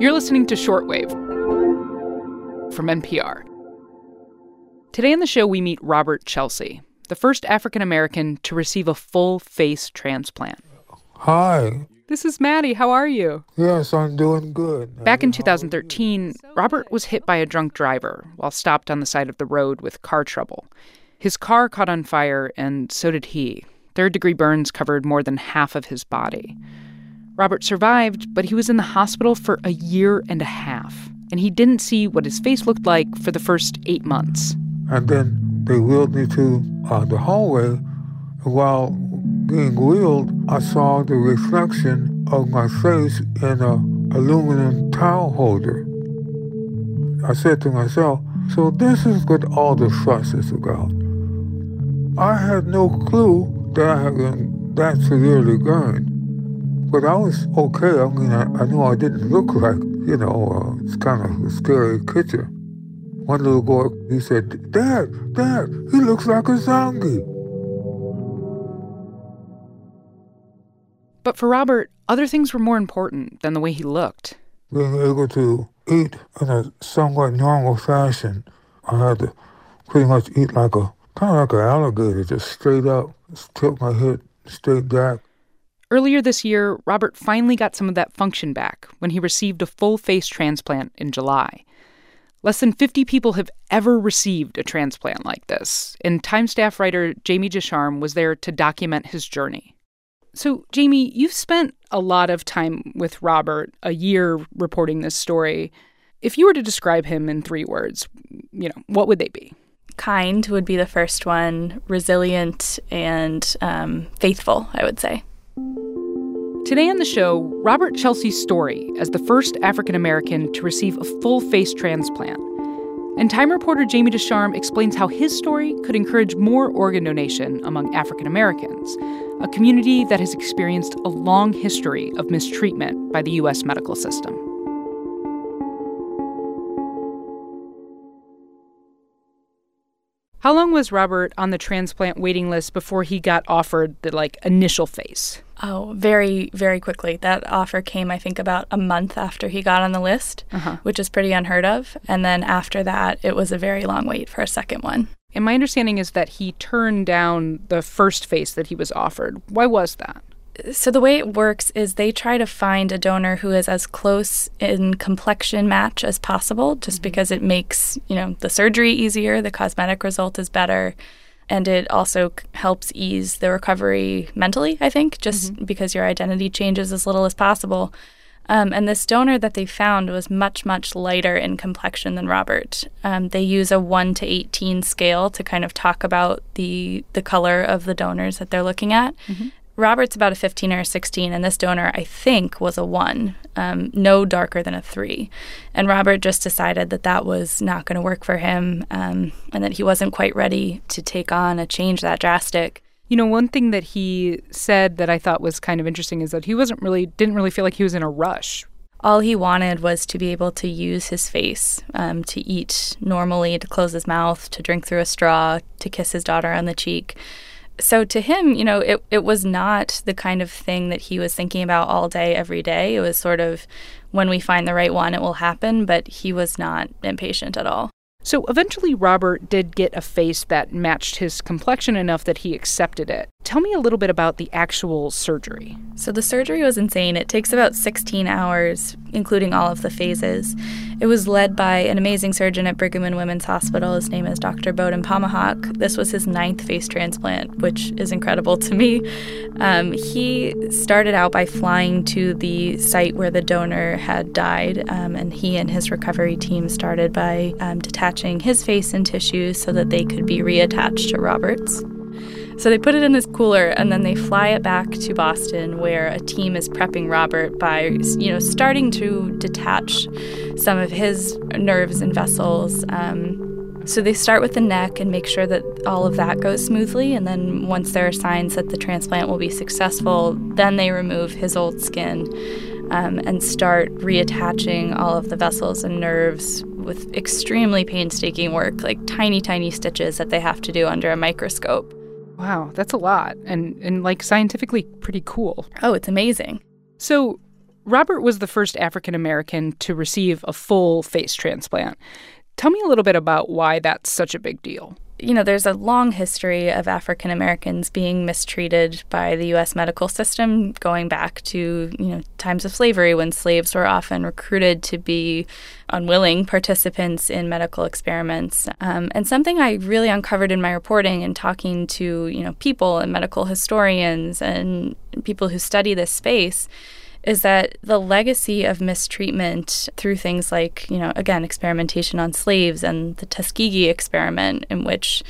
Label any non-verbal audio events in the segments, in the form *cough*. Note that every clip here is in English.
You're listening to Shortwave from NPR. Today on the show, we meet Robert Chelsea, the first African American to receive a full face transplant. Hi. This is Maddie. How are you? Yes, I'm doing good. Back in 2013, Robert was hit by a drunk driver while stopped on the side of the road with car trouble. His car caught on fire, and so did he. Third degree burns covered more than half of his body. Robert survived, but he was in the hospital for a year and a half, and he didn't see what his face looked like for the first eight months. And then they wheeled me to uh, the hallway. While being wheeled, I saw the reflection of my face in a aluminum towel holder. I said to myself, so this is what all the fuss is about. I had no clue that I had been that severely burned. But I was okay. I mean, I, I knew I didn't look like, you know, uh, it's kind of a scary picture. One little boy, he said, Dad, Dad, he looks like a zombie. But for Robert, other things were more important than the way he looked. Being able to eat in a somewhat normal fashion, I had to pretty much eat like a kind of like an alligator, just straight up, tilt my head straight back. Earlier this year, Robert finally got some of that function back when he received a full face transplant in July. Less than 50 people have ever received a transplant like this, and Time staff writer Jamie Ducharme was there to document his journey. So, Jamie, you've spent a lot of time with Robert, a year reporting this story. If you were to describe him in three words, you know, what would they be? Kind would be the first one, resilient and um, faithful, I would say. Today on the show, Robert Chelsea's story as the first African American to receive a full face transplant. And Time reporter Jamie Ducharme explains how his story could encourage more organ donation among African Americans, a community that has experienced a long history of mistreatment by the U.S. medical system. How long was Robert on the transplant waiting list before he got offered the like initial face? Oh, very, very quickly. That offer came, I think, about a month after he got on the list, uh-huh. which is pretty unheard of. And then after that, it was a very long wait for a second one. And my understanding is that he turned down the first face that he was offered. Why was that? So the way it works is they try to find a donor who is as close in complexion match as possible just mm-hmm. because it makes, you know, the surgery easier, the cosmetic result is better, and it also helps ease the recovery mentally, I think, just mm-hmm. because your identity changes as little as possible. Um, and this donor that they found was much, much lighter in complexion than Robert. Um, they use a 1 to 18 scale to kind of talk about the, the color of the donors that they're looking at. Mm-hmm. Robert's about a 15 or a 16, and this donor, I think, was a 1, um, no darker than a 3. And Robert just decided that that was not going to work for him um, and that he wasn't quite ready to take on a change that drastic. You know, one thing that he said that I thought was kind of interesting is that he wasn't really, didn't really feel like he was in a rush. All he wanted was to be able to use his face, um, to eat normally, to close his mouth, to drink through a straw, to kiss his daughter on the cheek so to him, you know, it, it was not the kind of thing that he was thinking about all day, every day. It was sort of when we find the right one, it will happen, but he was not impatient at all. So eventually, Robert did get a face that matched his complexion enough that he accepted it. Tell me a little bit about the actual surgery. So, the surgery was insane. It takes about 16 hours, including all of the phases. It was led by an amazing surgeon at Brigham and Women's Hospital. His name is Dr. Bohdan Pomahac. This was his ninth face transplant, which is incredible to me. Um, he started out by flying to the site where the donor had died, um, and he and his recovery team started by um, detaching his face and tissues so that they could be reattached to Robert's. So they put it in this cooler and then they fly it back to Boston where a team is prepping Robert by, you know, starting to detach some of his nerves and vessels. Um, so they start with the neck and make sure that all of that goes smoothly. And then once there are signs that the transplant will be successful, then they remove his old skin um, and start reattaching all of the vessels and nerves with extremely painstaking work, like tiny, tiny stitches that they have to do under a microscope. Wow, that's a lot and and like scientifically pretty cool. Oh, it's amazing. So Robert was the first African American to receive a full face transplant. Tell me a little bit about why that's such a big deal you know, there's a long history of African Americans being mistreated by the U.S. medical system, going back to, you know, times of slavery when slaves were often recruited to be unwilling participants in medical experiments. Um, and something I really uncovered in my reporting and talking to, you know, people and medical historians and people who study this space is that the legacy of mistreatment through things like, you know, again, experimentation on slaves and the Tuskegee experiment, in which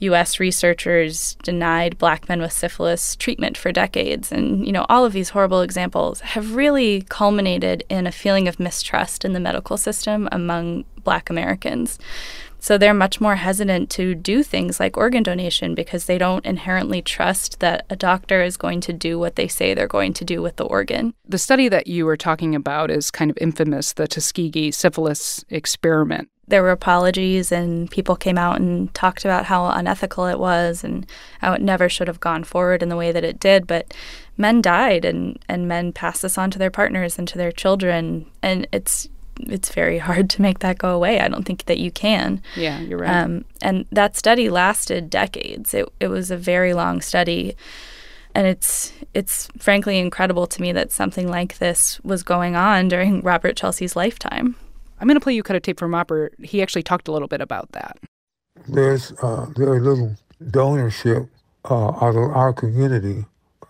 U.S. researchers denied black men with syphilis treatment for decades. And, you know, all of these horrible examples have really culminated in a feeling of mistrust in the medical system among black Americans. So they're much more hesitant to do things like organ donation because they don't inherently trust that a doctor is going to do what they say they're going to do with the organ. The study that you were talking about is kind of infamous, the Tuskegee syphilis experiment. There were apologies, and people came out and talked about how unethical it was and how it never should have gone forward in the way that it did. But men died, and, and men passed this on to their partners and to their children. And it's it's very hard to make that go away. I don't think that you can. Yeah, you're right. Um, and that study lasted decades. It it was a very long study, and it's it's frankly incredible to me that something like this was going on during Robert Chelsea's lifetime. I'm going to play you cut a tape from Robert. He actually talked a little bit about that. There's uh, very little donorship uh, out of our community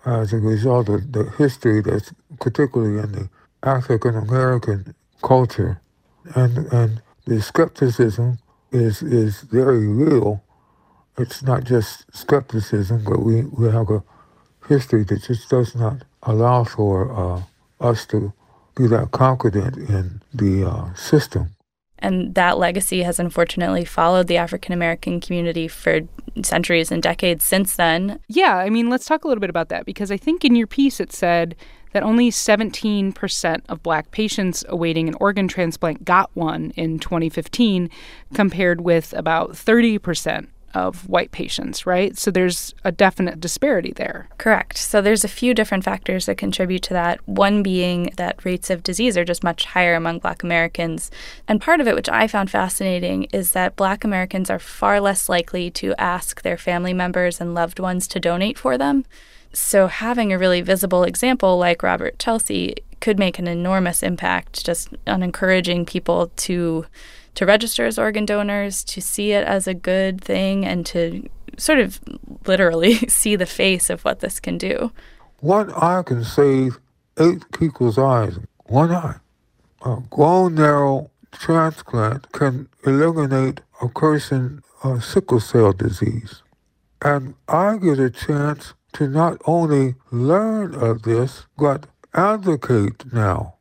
as a result of the history that's particularly in the African American culture, and and the skepticism is is very real. It's not just skepticism, but we, we have a history that just does not allow for uh, us to be that confident in the uh, system. And that legacy has unfortunately followed the African American community for centuries and decades since then. Yeah, I mean, let's talk a little bit about that because I think in your piece it said that only 17% of black patients awaiting an organ transplant got one in 2015, compared with about 30% of white patients, right? So there's a definite disparity there. Correct. So there's a few different factors that contribute to that. One being that rates of disease are just much higher among black Americans. And part of it, which I found fascinating, is that black Americans are far less likely to ask their family members and loved ones to donate for them. So having a really visible example like Robert Chelsea could make an enormous impact just on encouraging people to to register as organ donors, to see it as a good thing and to sort of literally *laughs* see the face of what this can do. One eye can save eight people's eyes. One eye. A bone marrow transplant can eliminate a person's uh, sickle cell disease. And I get a chance to not only learn of this, but advocate now.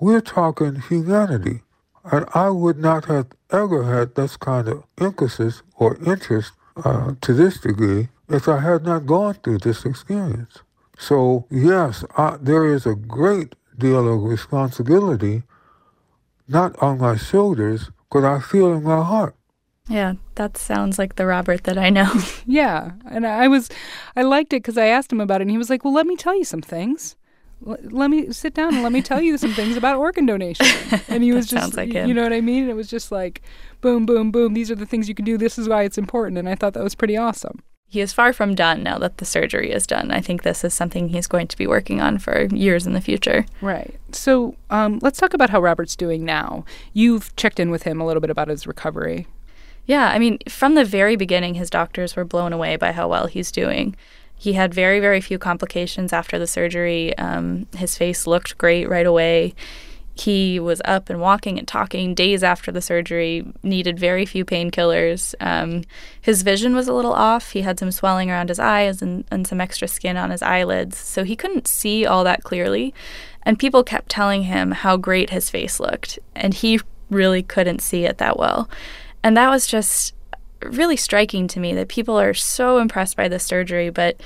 We're talking humanity. And I would not have ever had this kind of emphasis or interest uh, to this degree if I had not gone through this experience. So, yes, I, there is a great deal of responsibility, not on my shoulders, but I feel in my heart. Yeah, that sounds like the Robert that I know. *laughs* yeah, and I was, I liked it because I asked him about it, and he was like, "Well, let me tell you some things. L- let me sit down and let me tell you some things about organ donation." *laughs* And he was just, like you know what I mean? It was just like, boom, boom, boom. These are the things you can do. This is why it's important, and I thought that was pretty awesome. He is far from done now that the surgery is done. I think this is something he's going to be working on for years in the future. Right. So um, let's talk about how Robert's doing now. You've checked in with him a little bit about his recovery. Yeah, I mean, from the very beginning, his doctors were blown away by how well he's doing. He had very, very few complications after the surgery. Um, his face looked great right away. He was up and walking and talking days after the surgery, needed very few painkillers. Um, his vision was a little off. He had some swelling around his eyes and, and some extra skin on his eyelids, so he couldn't see all that clearly. And people kept telling him how great his face looked, and he really couldn't see it that well. And that was just really striking to me that people are so impressed by the surgery, but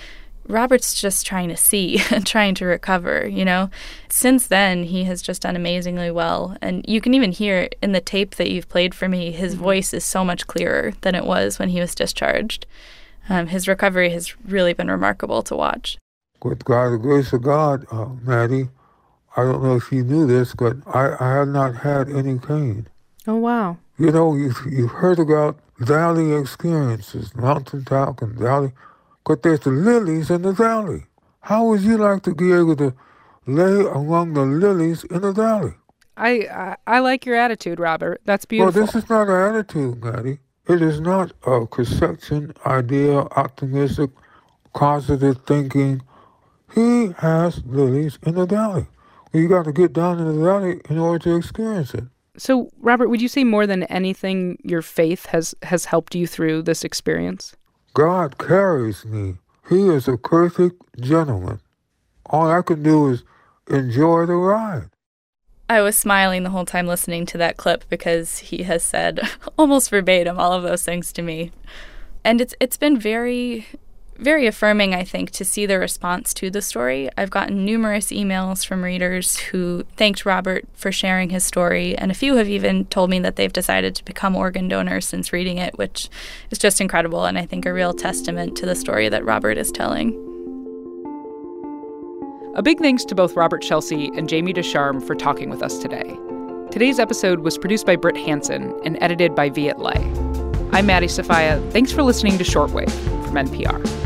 Robert's just trying to see *laughs* and trying to recover, you know? Since then, he has just done amazingly well. And you can even hear in the tape that you've played for me, his mm-hmm. voice is so much clearer than it was when he was discharged. Um, his recovery has really been remarkable to watch. With God, the grace of God, uh, Maddie, I don't know if you knew this, but I, I have not had any pain. Oh, wow. You know, you've, you've heard about valley experiences, mountaintop and valley, but there's the lilies in the valley. How would you like to be able to lay among the lilies in the valley? I, I, I like your attitude, Robert. That's beautiful. Well, this is not an attitude, Maddie. It is not a conception, idea, optimistic, positive thinking. He has lilies in the valley. You got to get down in the valley in order to experience it. So, Robert, would you say more than anything, your faith has has helped you through this experience? God carries me. He is a perfect gentleman. All I can do is enjoy the ride. I was smiling the whole time listening to that clip because he has said *laughs* almost verbatim all of those things to me. And it's it's been very very affirming, I think, to see the response to the story. I've gotten numerous emails from readers who thanked Robert for sharing his story, and a few have even told me that they've decided to become organ donors since reading it, which is just incredible and I think a real testament to the story that Robert is telling. A big thanks to both Robert Chelsea and Jamie Ducharme for talking with us today. Today's episode was produced by Britt Hanson and edited by Viet Le. I'm Maddie Sofia. Thanks for listening to Shortwave from NPR.